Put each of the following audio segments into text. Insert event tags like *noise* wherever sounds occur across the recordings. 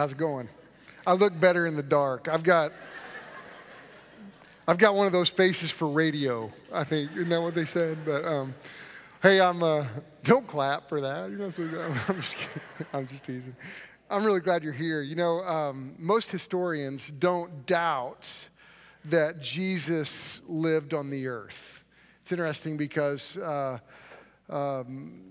How's it going? I look better in the dark. I've got I've got one of those faces for radio. I think isn't that what they said? But um, hey, I'm uh, don't clap for that. You know, *laughs* I'm just, I'm just teasing. I'm really glad you're here. You know, um, most historians don't doubt that Jesus lived on the earth. It's interesting because. Uh, um,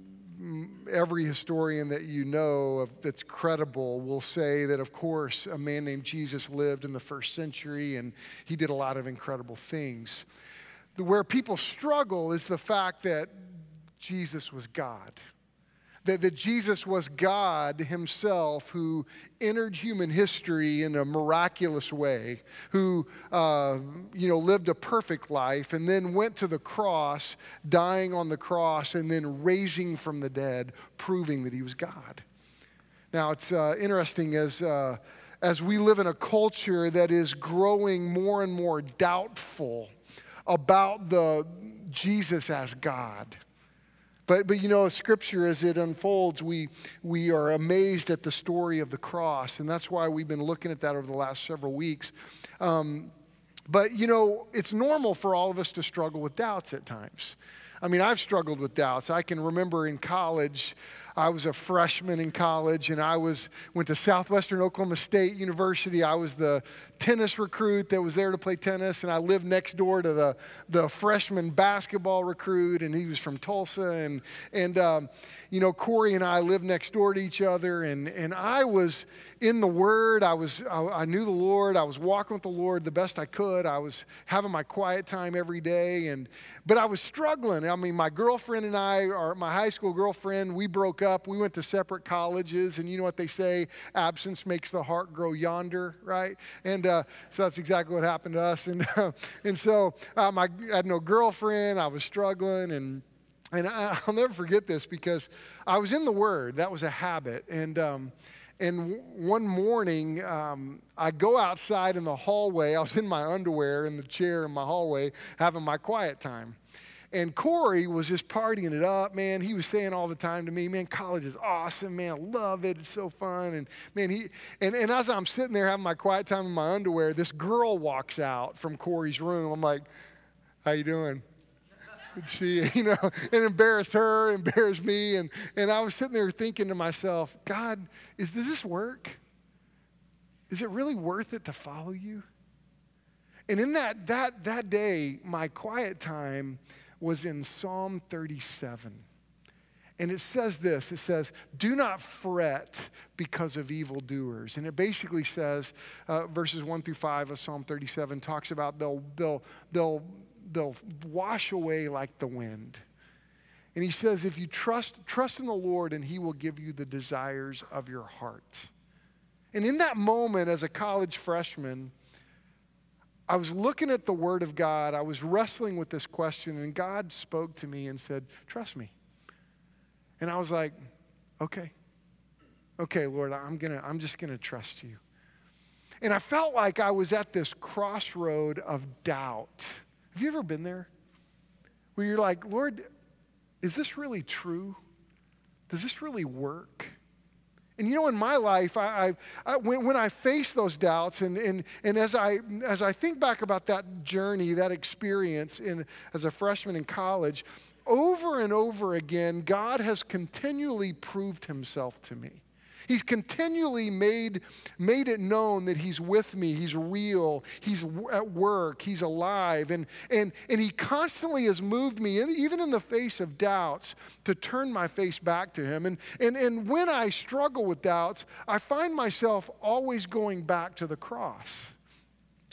every historian that you know of, that's credible will say that, of course, a man named Jesus lived in the first century and he did a lot of incredible things. Where people struggle is the fact that Jesus was God that, that Jesus was God Himself who entered human history in a miraculous way, who uh, you know lived a perfect life, and then went to the cross, dying on the cross, and then raising from the dead, proving that He was God. Now it's uh, interesting as. Uh, as we live in a culture that is growing more and more doubtful about the Jesus as God. But, but you know, Scripture, as it unfolds, we, we are amazed at the story of the cross. And that's why we've been looking at that over the last several weeks. Um, but, you know, it's normal for all of us to struggle with doubts at times. I mean, I've struggled with doubts. I can remember in college, I was a freshman in college and I was went to Southwestern Oklahoma State University. I was the tennis recruit that was there to play tennis and I lived next door to the, the freshman basketball recruit and he was from Tulsa and and um, you know Corey and I lived next door to each other and and I was in the Word. I was I, I knew the Lord. I was walking with the Lord the best I could. I was having my quiet time every day and but I was struggling. I mean, my girlfriend and I, or my high school girlfriend, we broke up. We went to separate colleges, and you know what they say: absence makes the heart grow yonder, right? And uh, so that's exactly what happened to us. And uh, *laughs* and so um, I had no girlfriend. I was struggling, and and I, *laughs* will never forget this because I was in the Word. That was a habit, and. Um, and one morning, um, I go outside in the hallway. I was in my underwear in the chair in my hallway having my quiet time. And Corey was just partying it up, man. He was saying all the time to me, man, college is awesome, man. I love it. It's so fun. And man, he and, and as I'm sitting there having my quiet time in my underwear, this girl walks out from Corey's room. I'm like, how you doing? she, *laughs* you know, and embarrassed her, embarrassed me. And, and I was sitting there thinking to myself, God, is, does this work? Is it really worth it to follow you? And in that, that, that day, my quiet time was in Psalm 37. And it says this it says, Do not fret because of evildoers. And it basically says, uh, verses 1 through 5 of Psalm 37 talks about they'll, they'll, they'll they'll wash away like the wind. And he says, if you trust, trust in the Lord, and he will give you the desires of your heart. And in that moment, as a college freshman, I was looking at the Word of God. I was wrestling with this question, and God spoke to me and said, Trust me. And I was like, Okay. Okay, Lord, I'm, gonna, I'm just going to trust you. And I felt like I was at this crossroad of doubt. Have you ever been there? Where you're like, Lord, is this really true? Does this really work? And you know, in my life, I, I, I, when, when I face those doubts, and, and, and as, I, as I think back about that journey, that experience in, as a freshman in college, over and over again, God has continually proved himself to me. He's continually made, made it known that He's with me, He's real, He's at work, He's alive. And, and, and He constantly has moved me, even in the face of doubts, to turn my face back to Him. And, and, and when I struggle with doubts, I find myself always going back to the cross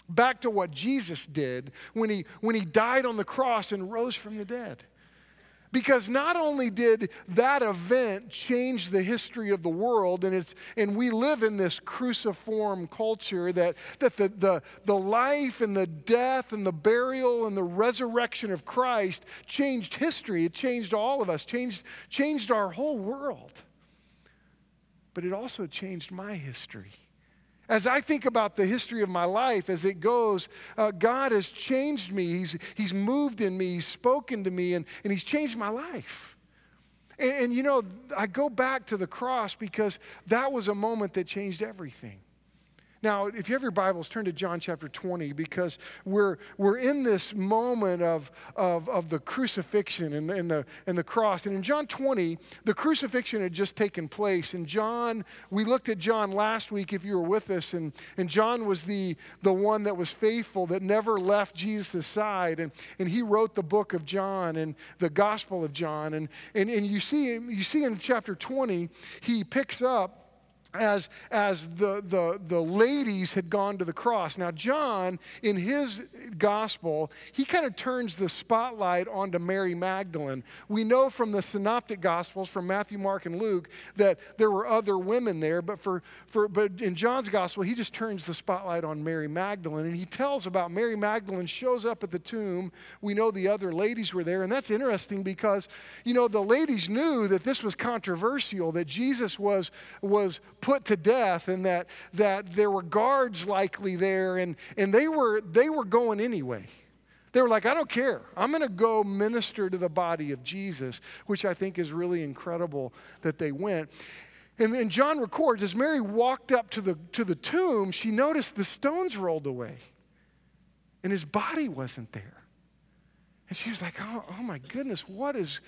back to what Jesus did when he, when he died on the cross and rose from the dead. Because not only did that event change the history of the world, and, it's, and we live in this cruciform culture that, that the, the, the life and the death and the burial and the resurrection of Christ changed history. It changed all of us, changed, changed our whole world. But it also changed my history. As I think about the history of my life as it goes, uh, God has changed me. He's, he's moved in me. He's spoken to me, and, and He's changed my life. And, and, you know, I go back to the cross because that was a moment that changed everything. Now, if you have your Bibles, turn to John chapter 20 because we're, we're in this moment of, of, of the crucifixion and, and, the, and the cross. And in John 20, the crucifixion had just taken place. And John, we looked at John last week if you were with us, and, and John was the, the one that was faithful, that never left Jesus' side. And, and he wrote the book of John and the Gospel of John. And, and, and you, see, you see in chapter 20, he picks up as, as the, the, the ladies had gone to the cross. Now, John, in his gospel, he kind of turns the spotlight onto Mary Magdalene. We know from the synoptic gospels, from Matthew, Mark, and Luke, that there were other women there, but, for, for, but in John's gospel, he just turns the spotlight on Mary Magdalene, and he tells about Mary Magdalene shows up at the tomb. We know the other ladies were there, and that's interesting because, you know, the ladies knew that this was controversial, that Jesus was, was put to death and that, that there were guards likely there and, and they, were, they were going anyway. They were like, I don't care. I'm going to go minister to the body of Jesus, which I think is really incredible that they went. And then John records as Mary walked up to the, to the tomb, she noticed the stones rolled away and his body wasn't there. And she was like, oh, oh my goodness, what is,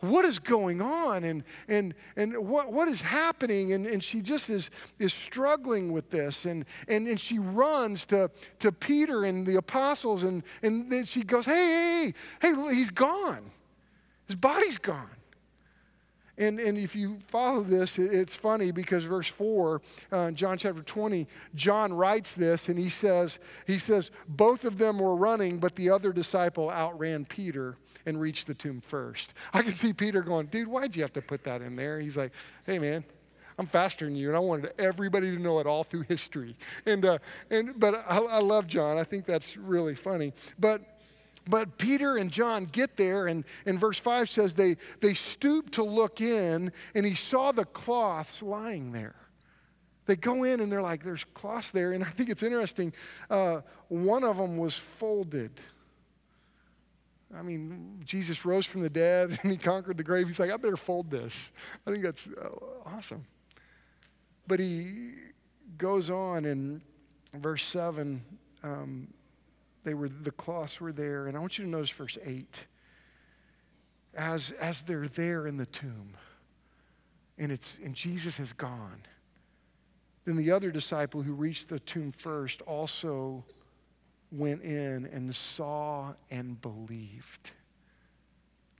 what is going on and, and, and what, what is happening? And, and she just is, is struggling with this. And, and, and she runs to, to Peter and the apostles, and, and then she goes, Hey, hey, hey, he's gone. His body's gone. And, and if you follow this, it's funny because verse 4, uh, John chapter 20, John writes this and he says, he says, both of them were running, but the other disciple outran Peter and reached the tomb first. *laughs* I can see Peter going, dude, why'd you have to put that in there? He's like, hey, man, I'm faster than you, and I wanted everybody to know it all through history. And, uh, and, but I, I love John. I think that's really funny. But but Peter and John get there, and, and verse 5 says they, they stooped to look in, and he saw the cloths lying there. They go in, and they're like, there's cloths there. And I think it's interesting. Uh, one of them was folded. I mean, Jesus rose from the dead *laughs* and he conquered the grave. He's like, I better fold this. I think that's uh, awesome. But he goes on in verse 7. Um, they were, the cloths were there. And I want you to notice verse 8. As, as they're there in the tomb, and, it's, and Jesus has gone, then the other disciple who reached the tomb first also went in and saw and believed.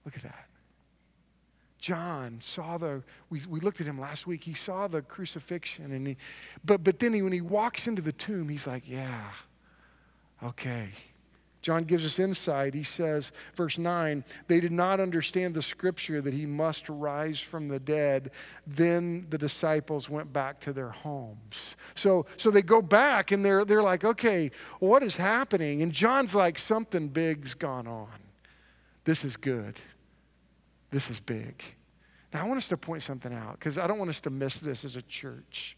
Look at that. John saw the, we, we looked at him last week, he saw the crucifixion, and he, but, but then he, when he walks into the tomb, he's like, yeah, Okay. John gives us insight. He says, verse 9, they did not understand the scripture that he must rise from the dead. Then the disciples went back to their homes. So, so they go back and they're, they're like, okay, what is happening? And John's like, something big's gone on. This is good. This is big. Now, I want us to point something out because I don't want us to miss this as a church.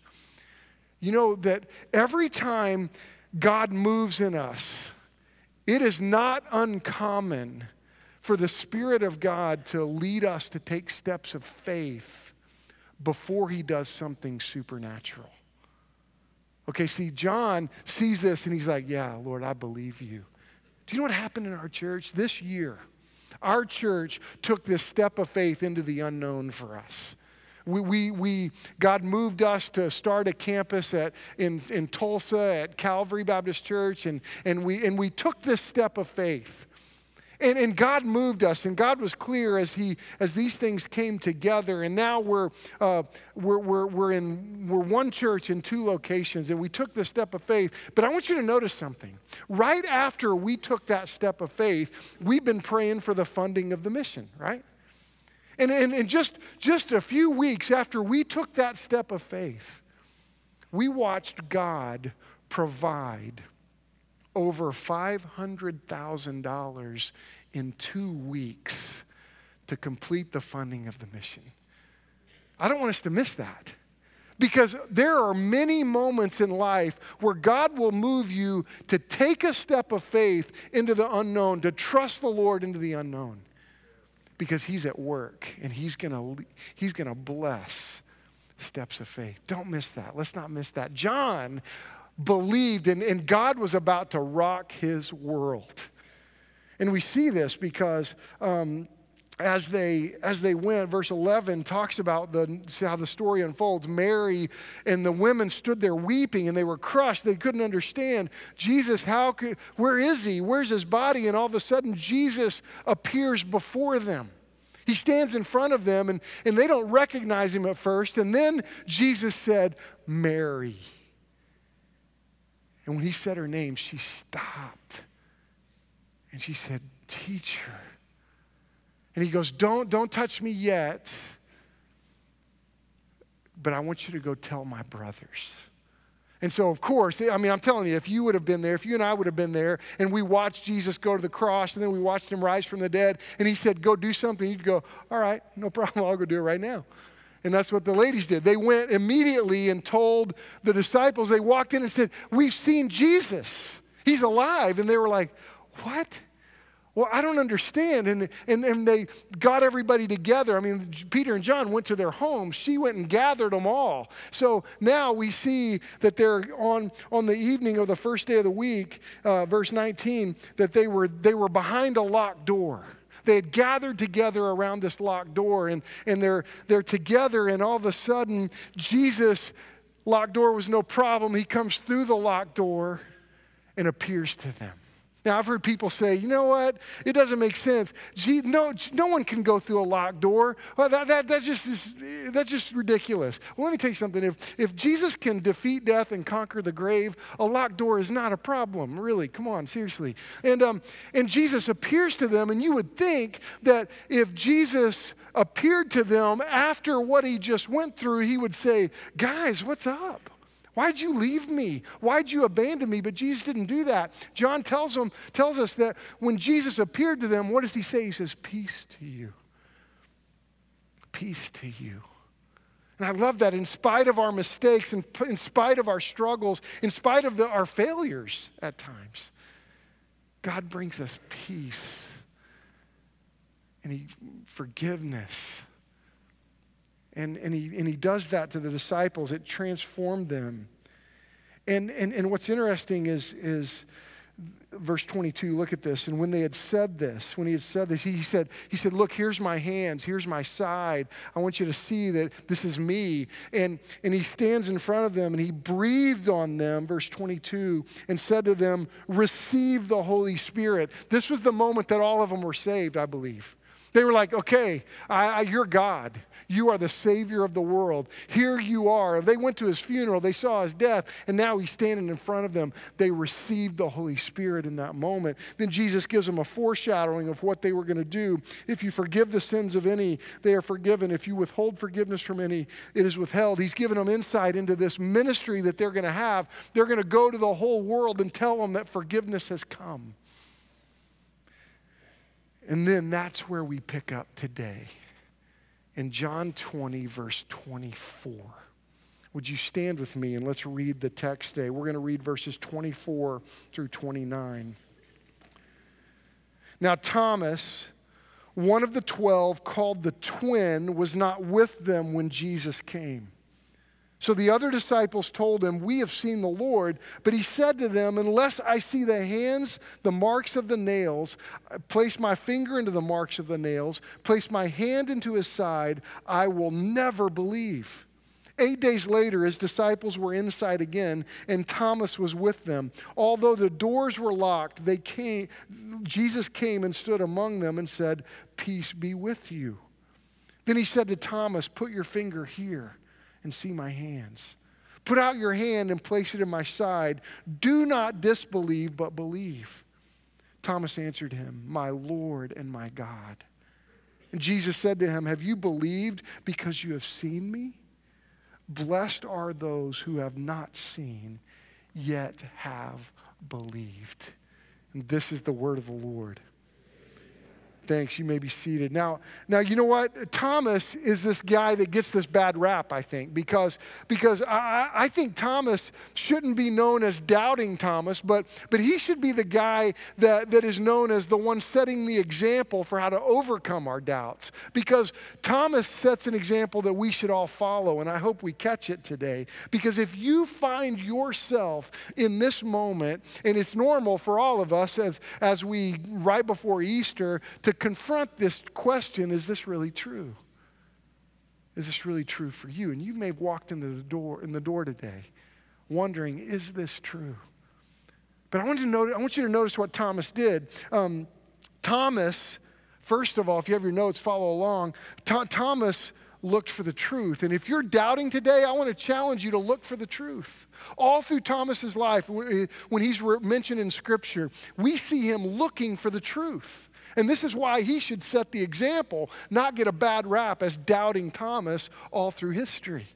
You know that every time God moves in us, it is not uncommon for the Spirit of God to lead us to take steps of faith before he does something supernatural. Okay, see, John sees this and he's like, Yeah, Lord, I believe you. Do you know what happened in our church this year? Our church took this step of faith into the unknown for us. We, we, we, God moved us to start a campus at, in, in Tulsa at Calvary Baptist Church, and, and, we, and we took this step of faith. And, and God moved us, and God was clear as, he, as these things came together. And now we're, uh, we're, we're, we're, in, we're one church in two locations, and we took this step of faith. But I want you to notice something. Right after we took that step of faith, we've been praying for the funding of the mission, right? And, and, and just, just a few weeks after we took that step of faith, we watched God provide over $500,000 in two weeks to complete the funding of the mission. I don't want us to miss that. Because there are many moments in life where God will move you to take a step of faith into the unknown, to trust the Lord into the unknown. Because he's at work and he's going to he's going to bless steps of faith. Don't miss that. Let's not miss that. John believed and, and God was about to rock his world. And we see this because um, as they as they went verse 11 talks about the how the story unfolds. Mary and the women stood there weeping and they were crushed. They couldn't understand jesus how could where is he? Where's his body? And all of a sudden jesus appears before them. He stands in front of them and, and they don't recognize him at first. And then jesus said mary. And when he said her name she stopped and she said teacher and he goes, Don't, don't touch me yet, but I want you to go tell my brothers. And so, of course, I mean, I'm telling you, if you would have been there, if you and I would have been there, and we watched Jesus go to the cross, and then we watched him rise from the dead, and he said, Go do something, you'd go, All right, no *laughs* problem, I'll go do it right now. And that's what the ladies did. They went immediately and told the disciples, they walked in and said, We've seen Jesus. He's alive. And they were like, What? Well, I don't understand. And, and, and they got everybody together. I mean, Peter and John went to their homes. She went and gathered them all. So now we see that they're on, on the evening of the first day of the week, uh, verse 19, that they were, they were behind a locked door. They had gathered together around this locked door, and, and they're, they're together, and all of a sudden, Jesus, locked door was no problem. He comes through the locked door and appears to them. Now, I've heard people say, you know what? It doesn't make sense. Gee, no, no one can go through a locked door. Well, that, that, that's, just, that's just ridiculous. Well, let me tell you something. If, if Jesus can defeat death and conquer the grave, a locked door is not a problem, really. Come on, seriously. And, um, and Jesus appears to them, and you would think that if Jesus appeared to them after what he just went through, he would say, guys, what's up? Why'd you leave me? Why'd you abandon me? But Jesus didn't do that. John tells, them, tells us that when Jesus appeared to them, what does he say? He says, Peace to you. Peace to you. And I love that in spite of our mistakes, in, in spite of our struggles, in spite of the, our failures at times, God brings us peace and he, forgiveness and, and, he, and he does that to the disciples. It transformed them. And, and, and what's interesting is, is verse 22 look at this. And when they had said this when he had said this he, said he said look here's my hands. Here's my side. I want you to see that this is me. And and he stands in front of them and he breathed on them verse 22 and said to them receive the holy spirit. This was the moment that all of them were saved i believe they were like okay I, I, you're god you are the Savior of the world. Here you are. They went to his funeral, they saw his death, and now he's standing in front of them. They received the Holy Spirit in that moment. Then Jesus gives them a foreshadowing of what they were going to do. If you forgive the sins of any, they are forgiven. If you withhold forgiveness from any, it is withheld. He's given them insight into this ministry that they're going to have. They're going to go to the whole world and tell them that forgiveness has come. And then that's where we pick up today in John 20, verse 24. Would you stand with me and let's read the text today? We're going to read verses 24 through 29. Now, Thomas, one of the twelve, called the twin, was not with them when Jesus came. So the other disciples told him, We have seen the Lord. But he said to them, Unless I see the hands, the marks of the nails, place my finger into the marks of the nails, place my hand into his side, I will never believe. Eight days later, his disciples were inside again, and Thomas was with them. Although the doors were locked, they came, Jesus came and stood among them and said, Peace be with you. Then he said to Thomas, Put your finger here and see my hands. Put out your hand and place it in my side. Do not disbelieve, but believe. Thomas answered him, My Lord and my God. And Jesus said to him, Have you believed because you have seen me? Blessed are those who have not seen, yet have believed. And this is the word of the Lord. Thanks. You may be seated. Now, now you know what? Thomas is this guy that gets this bad rap, I think, because, because I, I think Thomas shouldn't be known as doubting Thomas, but, but he should be the guy that, that is known as the one setting the example for how to overcome our doubts. Because Thomas sets an example that we should all follow, and I hope we catch it today. Because if you find yourself in this moment, and it's normal for all of us as, as we, right before Easter, to confront this question is this really true? Is this really true for you? And you may have walked into the door in the door today wondering, is this true? But I want you to notice, I want you to notice what Thomas did. Um, Thomas, first of all, if you have your notes, follow along. Th- Thomas looked for the truth. And if you're doubting today, I want to challenge you to look for the truth. All through Thomas's life, when he's mentioned in Scripture, we see him looking for the truth. And this is why he should set the example, not get a bad rap as doubting Thomas all through history.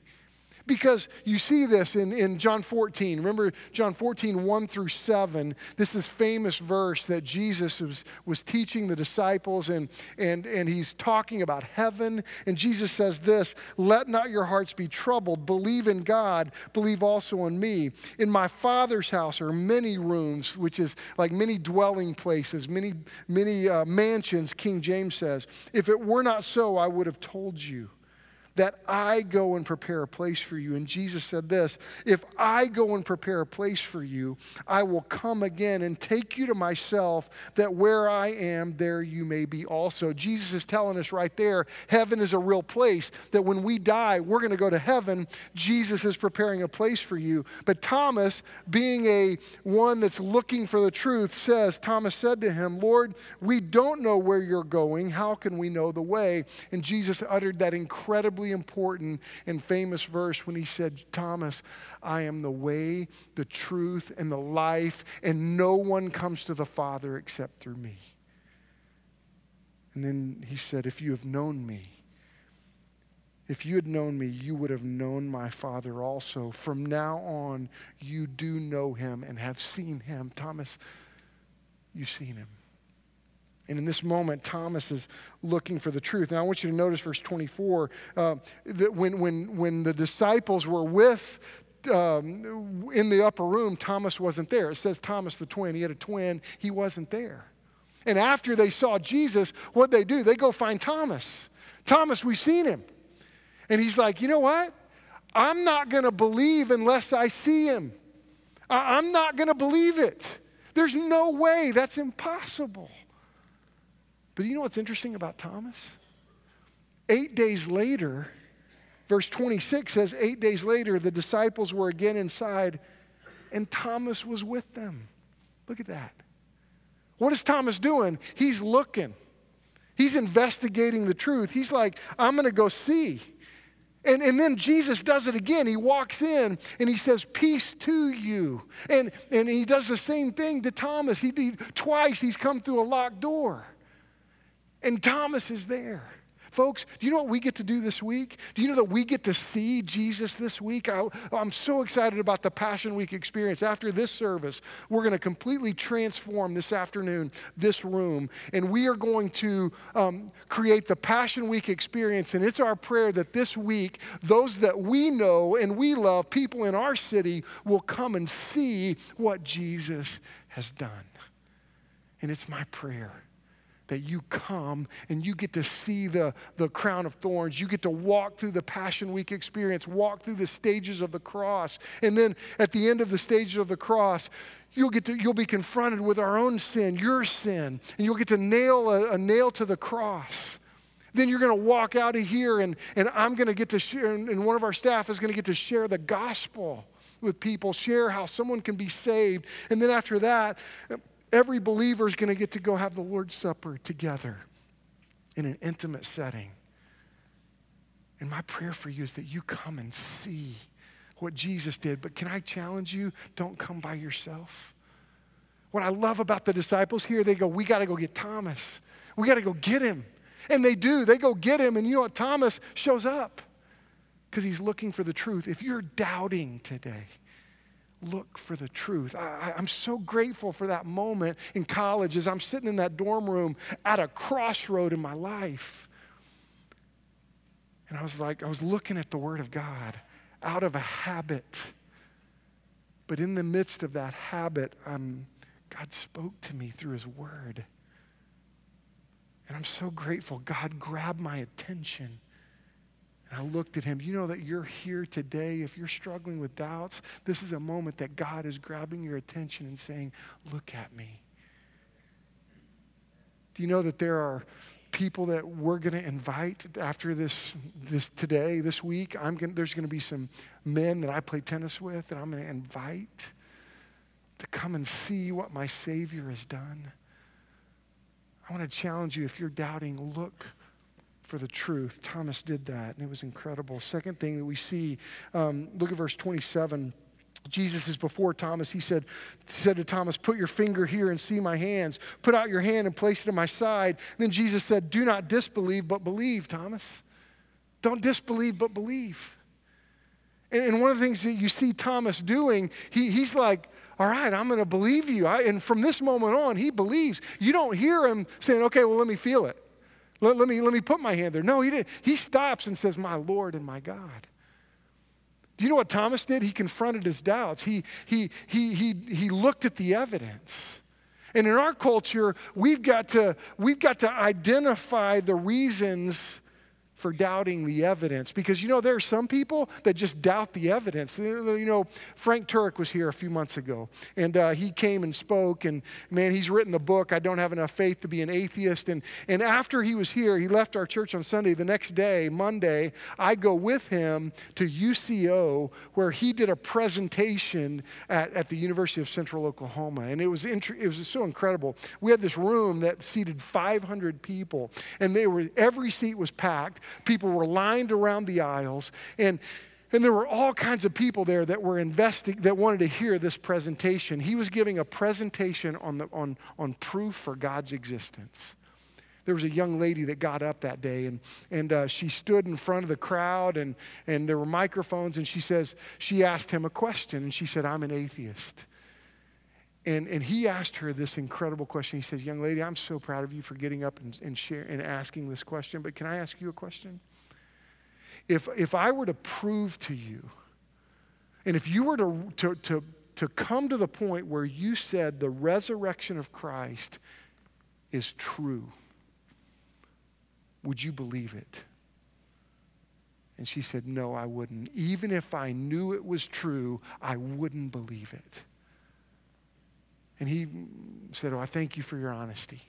Because you see this in, in John 14. Remember John 14, 1 through 7. This is famous verse that Jesus was, was teaching the disciples, and, and, and he's talking about heaven. And Jesus says this Let not your hearts be troubled. Believe in God, believe also in me. In my Father's house are many rooms, which is like many dwelling places, many, many uh, mansions, King James says. If it were not so, I would have told you that I go and prepare a place for you. And Jesus said this If I go and prepare a place for you, I will come again and take you to myself, that where I am, there you may be also. Jesus is telling us right there heaven is a real place, that when we die, we're going to go to heaven. Jesus is preparing a place for you. But Thomas, being a one that's looking for the truth, says, Thomas said to him, Lord, we don't know where you're going. How can we know the way? And Jesus uttered that incredibly incredibly important and famous verse when he said, Thomas, I am the way, the truth, and the life, and no one comes to the Father except through me. And then he said, If you have known me, if you had known me, you would have known my Father also. From now on, you do know him and have seen him. Thomas, you've seen him. And in this moment, Thomas is looking for the truth. And I want you to notice verse 24 uh, that when, when, when the disciples were with um, in the upper room, Thomas wasn't there. It says Thomas the twin. He had a twin, he wasn't there. And after they saw Jesus, what they do? They go find Thomas. Thomas, we've seen him. And he's like, you know what? I'm not going to believe unless I see him. I- I'm not going to believe it. There's no way. That's impossible. But you know what's interesting about Thomas? Eight days later, verse 26 says, Eight days later, the disciples were again inside, and Thomas was with them. Look at that. What is Thomas doing? He's looking, he's investigating the truth. He's like, I'm going to go see. And, and then Jesus does it again. He walks in and he says, Peace to you. And, and he does the same thing to Thomas. He, he, twice he's come through a locked door. And Thomas is there. Folks, do you know what we get to do this week? Do you know that we get to see Jesus this week? I, am so excited about the Passion Week experience. After this service, we're going to completely transform this afternoon, this room, and we are going to um, create the Passion Week experience. And it's our prayer that this week, those that we know and we love, people in our city, will come and see what Jesus has done. And it's my prayer that you come and you get to see the, the crown of thorns. You get to walk through the Passion Week experience, walk through the stages of the cross. And then at the end of the stages of the cross, you'll, get to, you'll be confronted with our own sin, your sin, and you'll get to nail a, a nail to the cross. Then you're going to walk out of here, and, and I'm going to get to share, and one of our staff is going to get to share the gospel with people, share how someone can be saved. And then after that, every believer is going to get to go have the Lord's Supper together in an intimate setting. And my prayer for you is that you come and see what Jesus did. But can I challenge you? Don't come by yourself. What I love about the disciples here, they go, We got to go get Thomas. We got to go get him. And they do. They go get him. And you know what? Thomas shows up because he's looking for the truth. If you're doubting today, look for the truth. I, am so grateful for that moment in college as I'm sitting in that dorm room at a crossroad in my life. And I was like, I was looking at the Word of God out of a habit. But in the midst of that habit, um, God spoke to me through His Word. And I'm so grateful. God grabbed my attention. And I looked at him. You know that you're here today. If you're struggling with doubts, this is a moment that God is grabbing your attention and saying, Look at me. Do you know that there are people that we're going to invite after this, this today, this week? I'm gonna, there's going to be some men that I play tennis with that I'm going to invite to come and see what my Savior has done. I want to challenge you if you're doubting, look for the truth. Thomas did that, and it was incredible. Second thing that we see, um, look at verse 27. Jesus is before Thomas. He said, said to Thomas, Put your finger here and see my hands. Put out your hand and place it at my side. And then Jesus said, Do not disbelieve, but believe, Thomas. Don't disbelieve, but believe. And, and one of the things that you see Thomas doing, he, he's like, all right, I'm going to believe you. I, and from this moment on, he believes. You don't hear him saying, okay, well, let me feel it. Let, let, me, let me put my hand there. No, he didn't. He stops and says, my Lord and my God. Do you know what Thomas did? He confronted his doubts. He, he, he, he, he looked at the evidence. And in our culture, we've got to, we've got to identify the reasons for doubting the evidence. Because you know there are some people that just doubt the evidence. You know frank turek was here a few months ago and uh, he came and spoke and man he's written a book i don't have enough faith to be an atheist and, and after he was here he left our church on sunday. The next day monday i go with him to uco where he did a presentation at, at the university of central oklahoma and it was, it was so incredible. We had this room that seated 500 people and they were every seat was packed People were lined around the aisles, and, and there were all kinds of people there that were investing, that wanted to hear this presentation. He was giving a presentation on, the, on, on proof for God's existence there was a young lady that got up that day and, and uh, she stood in front of the crowd and, and there were microphones and she says she asked him a question and she said i'm an atheist and, and he asked her this incredible question. He says, Young lady, I'm so proud of you for getting up and, and, share, and asking this question, but can I ask you a question? If, if I were to prove to you, and if you were to, to, to, to come to the point where you said the resurrection of Christ is true, would you believe it? And she said, No, I wouldn't. Even if I knew it was true, I wouldn't believe it. And he said, Oh, I thank you for your honesty.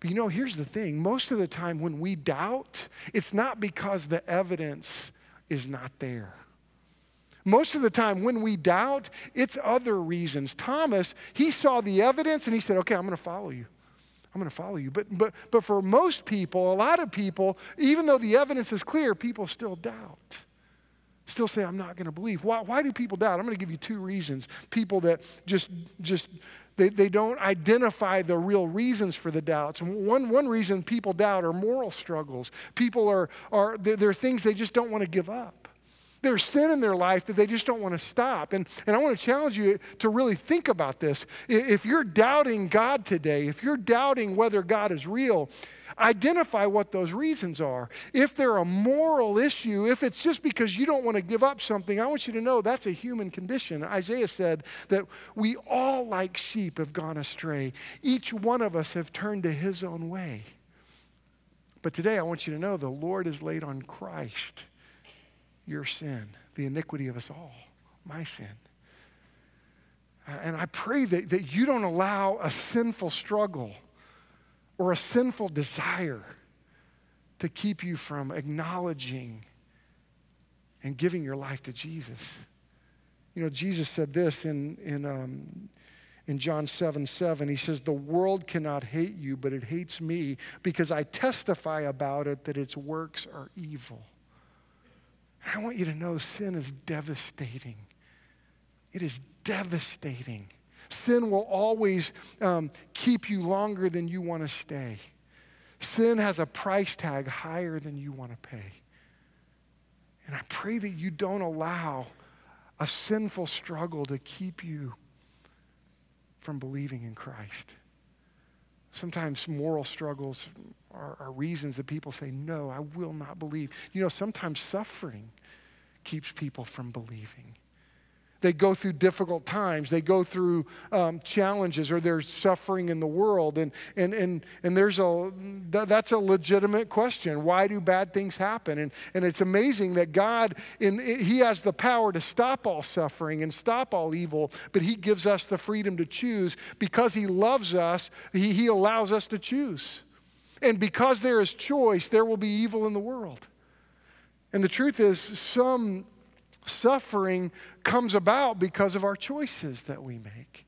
But you know, here's the thing most of the time when we doubt, it's not because the evidence is not there. Most of the time when we doubt, it's other reasons. Thomas, he saw the evidence and he said, Okay, I'm going to follow you. I'm going to follow you. But, but, but for most people, a lot of people, even though the evidence is clear, people still doubt still say, I'm not going to believe. Why, why do people doubt? I'm going to give you two reasons. People that just, just they, they don't identify the real reasons for the doubts. One, one reason people doubt are moral struggles. People are, are there are things they just don't want to give up. There's sin in their life that they just don't want to stop. And, and I want to challenge you to really think about this. If you're doubting God today, if you're doubting whether God is real, Identify what those reasons are. If they're a moral issue, if it's just because you don't want to give up something, I want you to know that's a human condition. Isaiah said that we all, like sheep, have gone astray. Each one of us have turned to his own way. But today, I want you to know the Lord has laid on Christ your sin, the iniquity of us all, my sin. And I pray that, that you don't allow a sinful struggle or a sinful desire to keep you from acknowledging and giving your life to Jesus. You know, Jesus said this in, in, um, in John 7 7. He says, The world cannot hate you, but it hates me because I testify about it that its works are evil. I want you to know sin is devastating. It is devastating. Sin will always um, keep you longer than you want to stay. Sin has a price tag higher than you want to pay. And I pray that you don't allow a sinful struggle to keep you from believing in Christ. Sometimes moral struggles are, are, reasons that people say, No, I will not believe. You know, sometimes suffering keeps people from believing. They go through difficult times. They go through um, challenges or there's suffering in the world. And, and, and, and there's a, that's a legitimate question. Why do bad things happen? And, and it's amazing that God, in, He has the power to stop all suffering and stop all evil, but He gives us the freedom to choose. Because He loves us, He, he allows us to choose. And because there is choice, there will be evil in the world. And the truth is, some suffering comes about because of our choices that we make.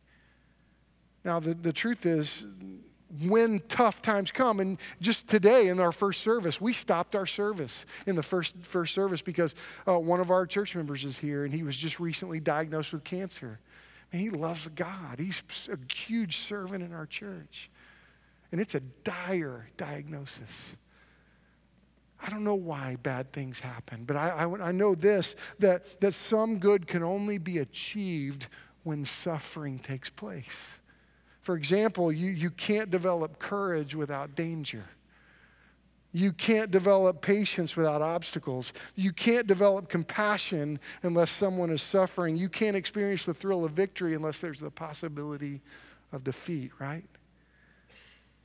Now, the, the truth is, when tough times come, and just today in our first service, we stopped our service in the first, first service because uh, one of our church members is here and he was just recently diagnosed with cancer. And he loves God, he's a huge servant in our church. And it's a dire diagnosis. I don't know why bad things happen, but I, I, I, know this that, that some good can only be achieved when suffering takes place. For example, you, you can't develop courage without danger. You can't develop patience without obstacles. You can't develop compassion unless someone is suffering. You can't experience the thrill of victory unless there's the possibility of defeat, right?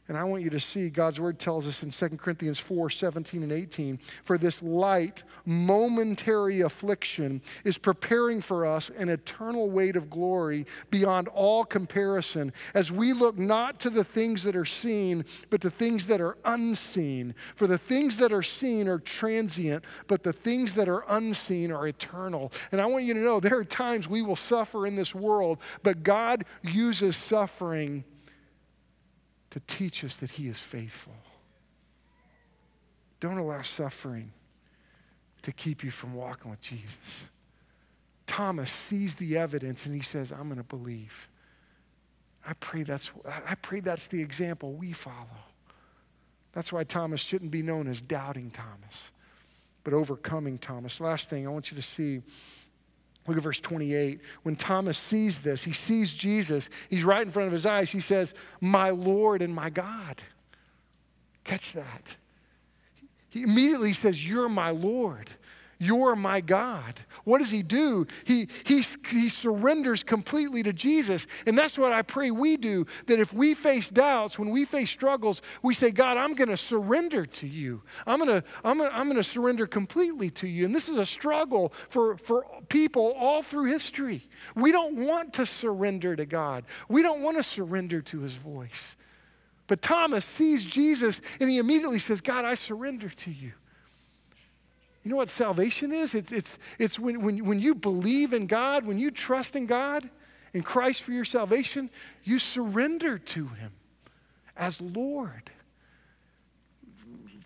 And I want you to see God's word tells us in 2 Corinthians 4 17 and 18 for this light, momentary affliction is preparing for us an eternal weight of glory beyond all comparison as we look not to the things that are seen, but to things that are unseen. For the things that are seen are transient, but the things that are unseen are eternal. And I want you to know there are times we will suffer in this world, but God uses suffering to teach us that He is faithful. Don't allow suffering to keep you from walking with Jesus. Thomas sees the evidence and he says, I'm going to believe. I pray, that's, I pray that's the example we follow. That's why Thomas shouldn't be known as doubting Thomas, but overcoming Thomas. Last thing I want you to see Look at verse 28. When Thomas sees this, he sees Jesus, he's right in front of his eyes. He says, My Lord and my God. Catch that. He immediately says, You're my Lord. You're my God. What does he do? He, he, he surrenders completely to Jesus. And that's what I pray we do that if we face doubts, when we face struggles, we say, God, I'm going to surrender to you. I'm going to I'm gonna, I'm gonna surrender completely to you. And this is a struggle for, for people all through history. We don't want to surrender to God, we don't want to surrender to his voice. But Thomas sees Jesus and he immediately says, God, I surrender to you. You know what salvation is? It's, it's, it's when, when, when you believe in God, when you trust in God, in Christ for your salvation, you surrender to Him as Lord.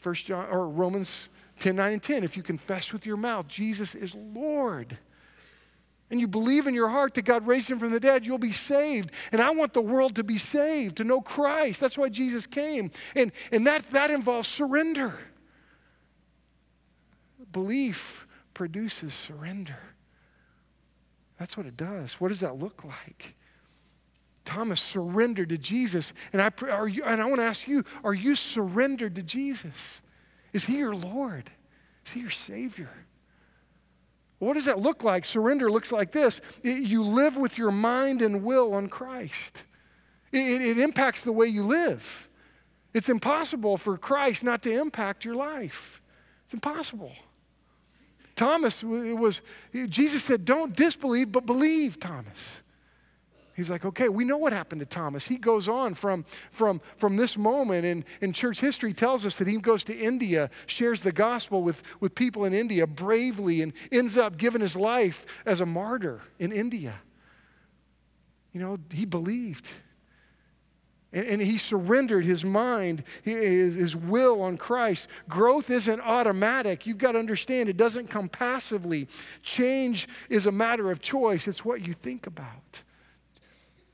First John or Romans 10, 9, and 10. If you confess with your mouth Jesus is Lord, and you believe in your heart that God raised him from the dead, you'll be saved. And I want the world to be saved, to know Christ. That's why Jesus came. And, and that, that involves surrender. Belief produces surrender. That's what it does. What does that look like? Thomas surrendered to Jesus. And I, are you, and I want to ask you are you surrendered to Jesus? Is he your Lord? Is he your Savior? What does that look like? Surrender looks like this it, you live with your mind and will on Christ, it, it impacts the way you live. It's impossible for Christ not to impact your life. It's impossible. Thomas it was, Jesus said, don't disbelieve, but believe, Thomas. He's like, okay, we know what happened to Thomas. He goes on from, from, from this moment, and, and church history tells us that he goes to India, shares the gospel with, with people in India bravely, and ends up giving his life as a martyr in India. You know, he believed. And, and he surrendered his mind, his, his will on Christ. Growth isn't automatic. You've got to understand it doesn't come passively. Change is a matter of choice, it's what you think about.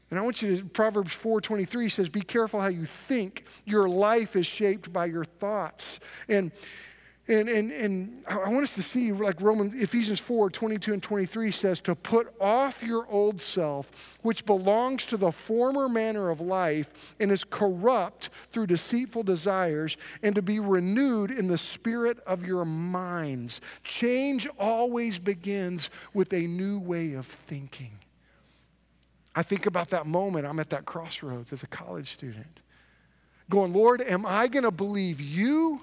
And I want you to, Proverbs 4.23 says, be careful how you think. Your life is shaped by your thoughts. And And, and, and I want us to see, like Romans, Ephesians 4 22 and 23 says, to put off your old self, which belongs to the former manner of life and is corrupt through deceitful desires, and to be renewed in the spirit of your minds. Change always begins with a new way of thinking. I think about that moment. I'm at that crossroads as a college student, going, Lord, am I going to believe you?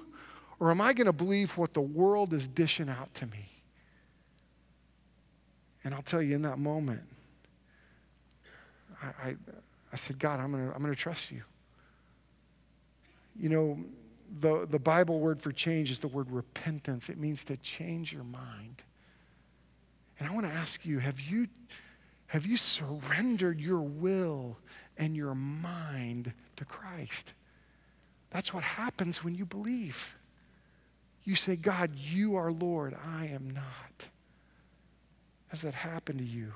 Or am I going to believe what the world is dishing out to me? And I'll tell you, in that moment, I, I, I said, God, I'm going to I'm going to trust you. You know, the, the Bible word for change is the word repentance. It means to change your mind. And I want to ask you have, you have you surrendered your will and your mind to Christ? That's what happens when you believe. You say, God, you are Lord, I am not. Has that happened to you?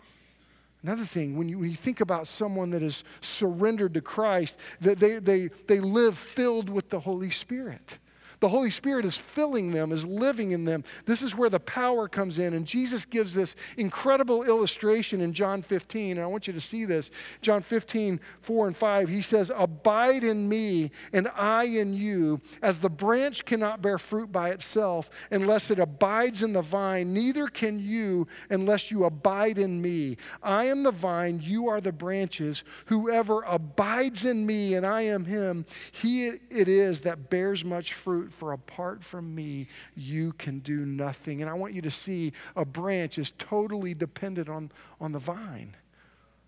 Another thing, when you, when you think about someone that is surrendered to Christ, that they, they, they live filled with the Holy Spirit. The Holy Spirit is filling them, is living in them. This is where the power comes in. And Jesus gives this incredible illustration in John 15. And I want you to see this. John 15, 4 and 5. He says, Abide in me, and I in you. As the branch cannot bear fruit by itself unless it abides in the vine, neither can you unless you abide in me. I am the vine, you are the branches. Whoever abides in me, and I am him, he it is that bears much fruit for apart from me, you can do nothing. And I want you to see a branch is totally dependent on, on the vine.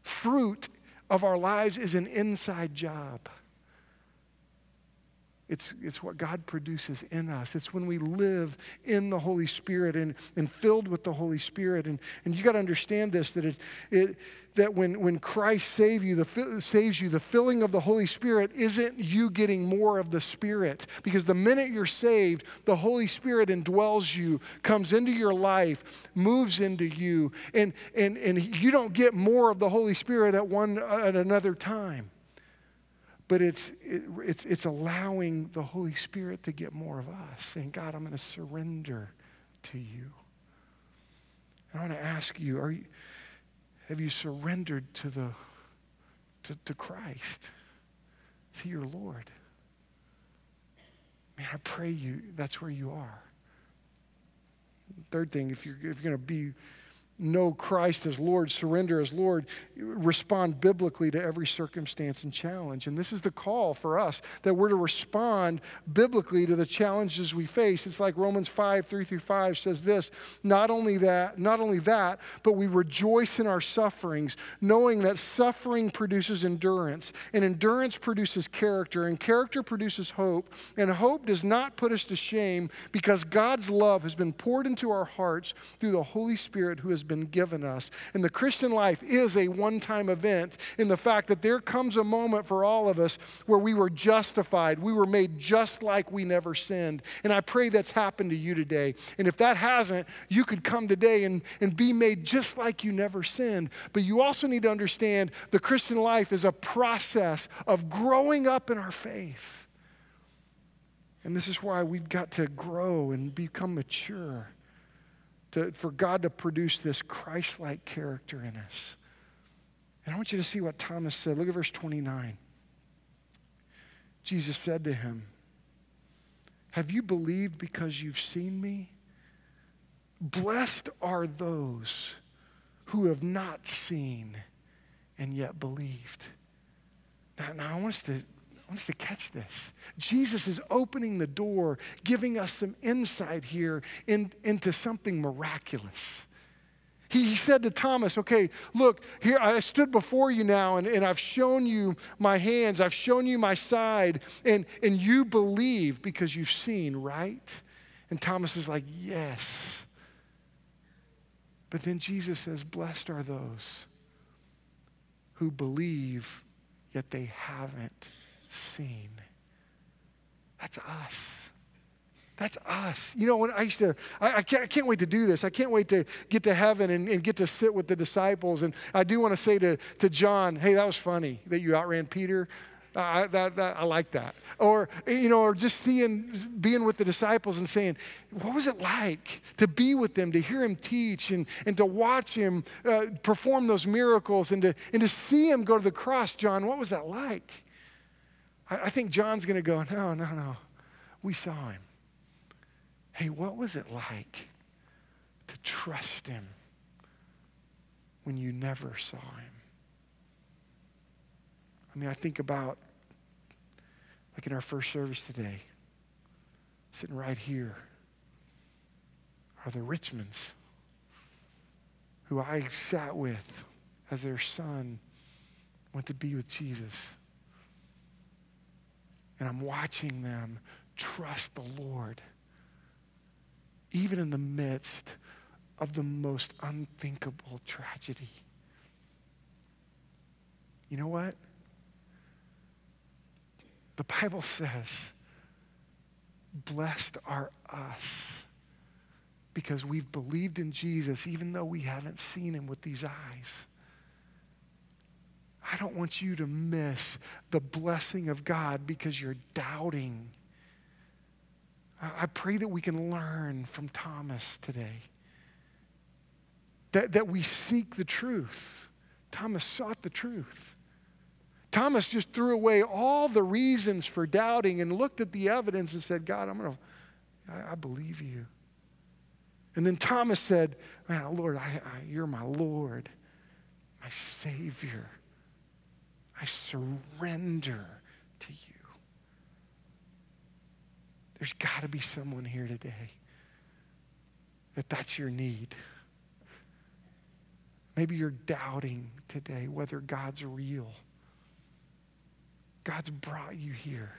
Fruit of our lives is an inside job. It's, it's what God produces in us. It's when we live in the Holy Spirit and, and filled with the Holy Spirit. And, and you got to understand this that, it, it, that when, when Christ save you, the, saves you, the filling of the Holy Spirit isn't you getting more of the Spirit. Because the minute you're saved, the Holy Spirit indwells you, comes into your life, moves into you, and, and, and you don't get more of the Holy Spirit at, one, at another time but it's, it, it's, it's allowing the Holy Spirit to get more of us, saying, God, I'm going to surrender to you. And I want to ask you, are you, have you surrendered to, the, to, to Christ? Is he your Lord? Man, I pray you that's where you are. Third thing, if you're, if you're going to be know Christ as Lord, surrender as Lord, respond biblically to every circumstance and challenge. And this is the call for us that we're to respond biblically to the challenges we face. It's like Romans 5, 3 through 5 says this not only that, not only that, but we rejoice in our sufferings, knowing that suffering produces endurance, and endurance produces character, and character produces hope, and hope does not put us to shame because God's love has been poured into our hearts through the Holy Spirit who has been been given us. And the Christian life is a one time event in the fact that there comes a moment for all of us where we were justified. We were made just like we never sinned. And I pray that's happened to you today. And if that hasn't, you could come today and, and be made just like you never sinned. But you also need to understand the Christian life is a process of growing up in our faith. And this is why we've got to grow and become mature to, for God to produce this Christ like character in us. And I want you to see what Thomas said. Look at verse 29. Jesus said to him, Have you believed because you've seen me? Blessed are those who have not seen and yet believed. Now, now I want us to want us to catch this. Jesus is opening the door, giving us some insight here in, into something miraculous. He, he said to Thomas, Okay, look, here I stood before you now, and, and I've shown you my hands, I've shown you my side, and, and you believe because you've seen, right? And Thomas is like, Yes. But then Jesus says, Blessed are those who believe, yet they haven't seen. That's us. That's us. You know, when I used to, I, I, can't, I can't wait to do this. I can't wait to get to heaven and, and get to sit with the disciples. And I do want to say to, to John, hey, that was funny that you outran Peter. I, that, that, I like that. Or, you know, or just seeing, being with the disciples and saying, what was it like to be with them, to hear him teach and, and to watch him uh, perform those miracles and to, and to see him go to the cross, John, what was that like? I, I think John's going to go, no, no, no. We saw him. Hey, what was it like to trust him when you never saw him? I mean, I think about, like in our first service today, sitting right here are the Richmonds, who I sat with as their son went to be with Jesus. And I'm watching them trust the Lord, even in the midst of the most unthinkable tragedy. You know what? The Bible says, blessed are us because we've believed in Jesus even though we haven't seen him with these eyes. I don't want you to miss the blessing of God because you're doubting. I pray that we can learn from Thomas today. That, that we seek the truth. Thomas sought the truth. Thomas just threw away all the reasons for doubting and looked at the evidence and said, God, I'm going to, I believe you. And then Thomas said, Man, Lord, I, I, you're my Lord, my Savior. I surrender to you. There's got to be someone here today that that's your need. Maybe you're doubting today whether God's real. God's brought you here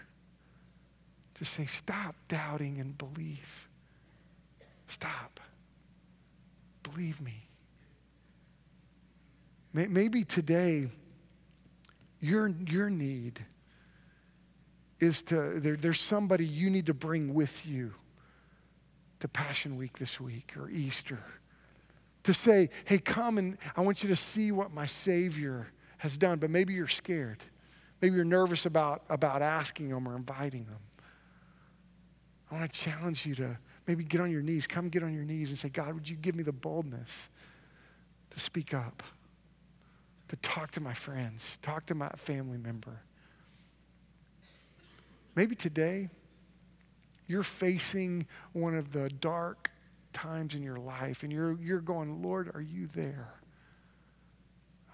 to say, stop doubting and believe. Stop. Believe me. Maybe today, your, your need is to, there, there's somebody you need to bring with you to Passion Week this week or Easter. To say, hey, come and I want you to see what my Savior has done. But maybe you're scared. Maybe you're nervous about, about asking them or inviting them. I want to challenge you to maybe get on your knees. Come get on your knees and say, God, would you give me the boldness to speak up, to talk to my friends, talk to my family member. Maybe today you're facing one of the dark times in your life and you're, you're going, Lord, are you there?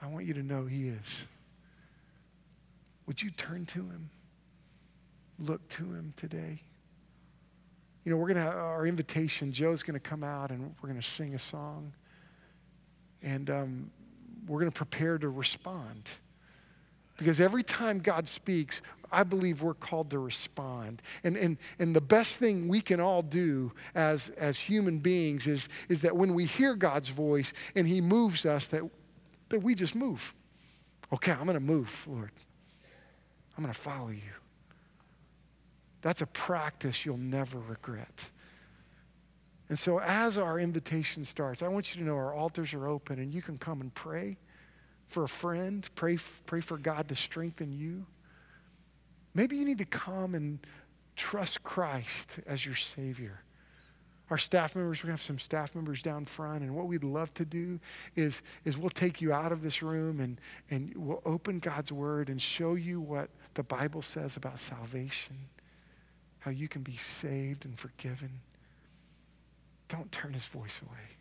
I want you to know He is. Would you turn to him? Look to him today. You know, we're going to, have our invitation, Joe's going to come out and we're going to sing a song. And um, we're going to prepare to respond. Because every time God speaks, I believe we're called to respond. And, and, and the best thing we can all do as, as human beings is, is that when we hear God's voice and He moves us, that, that we just move. Okay, I'm going to move, Lord. I'm going to follow you. That's a practice you'll never regret. And so, as our invitation starts, I want you to know our altars are open and you can come and pray for a friend, pray, pray for God to strengthen you. Maybe you need to come and trust Christ as your Savior. Our staff members, we're going to have some staff members down front. And what we'd love to do is, is we'll take you out of this room and, and we'll open God's Word and show you what the Bible says about salvation, how you can be saved and forgiven. Don't turn his voice away.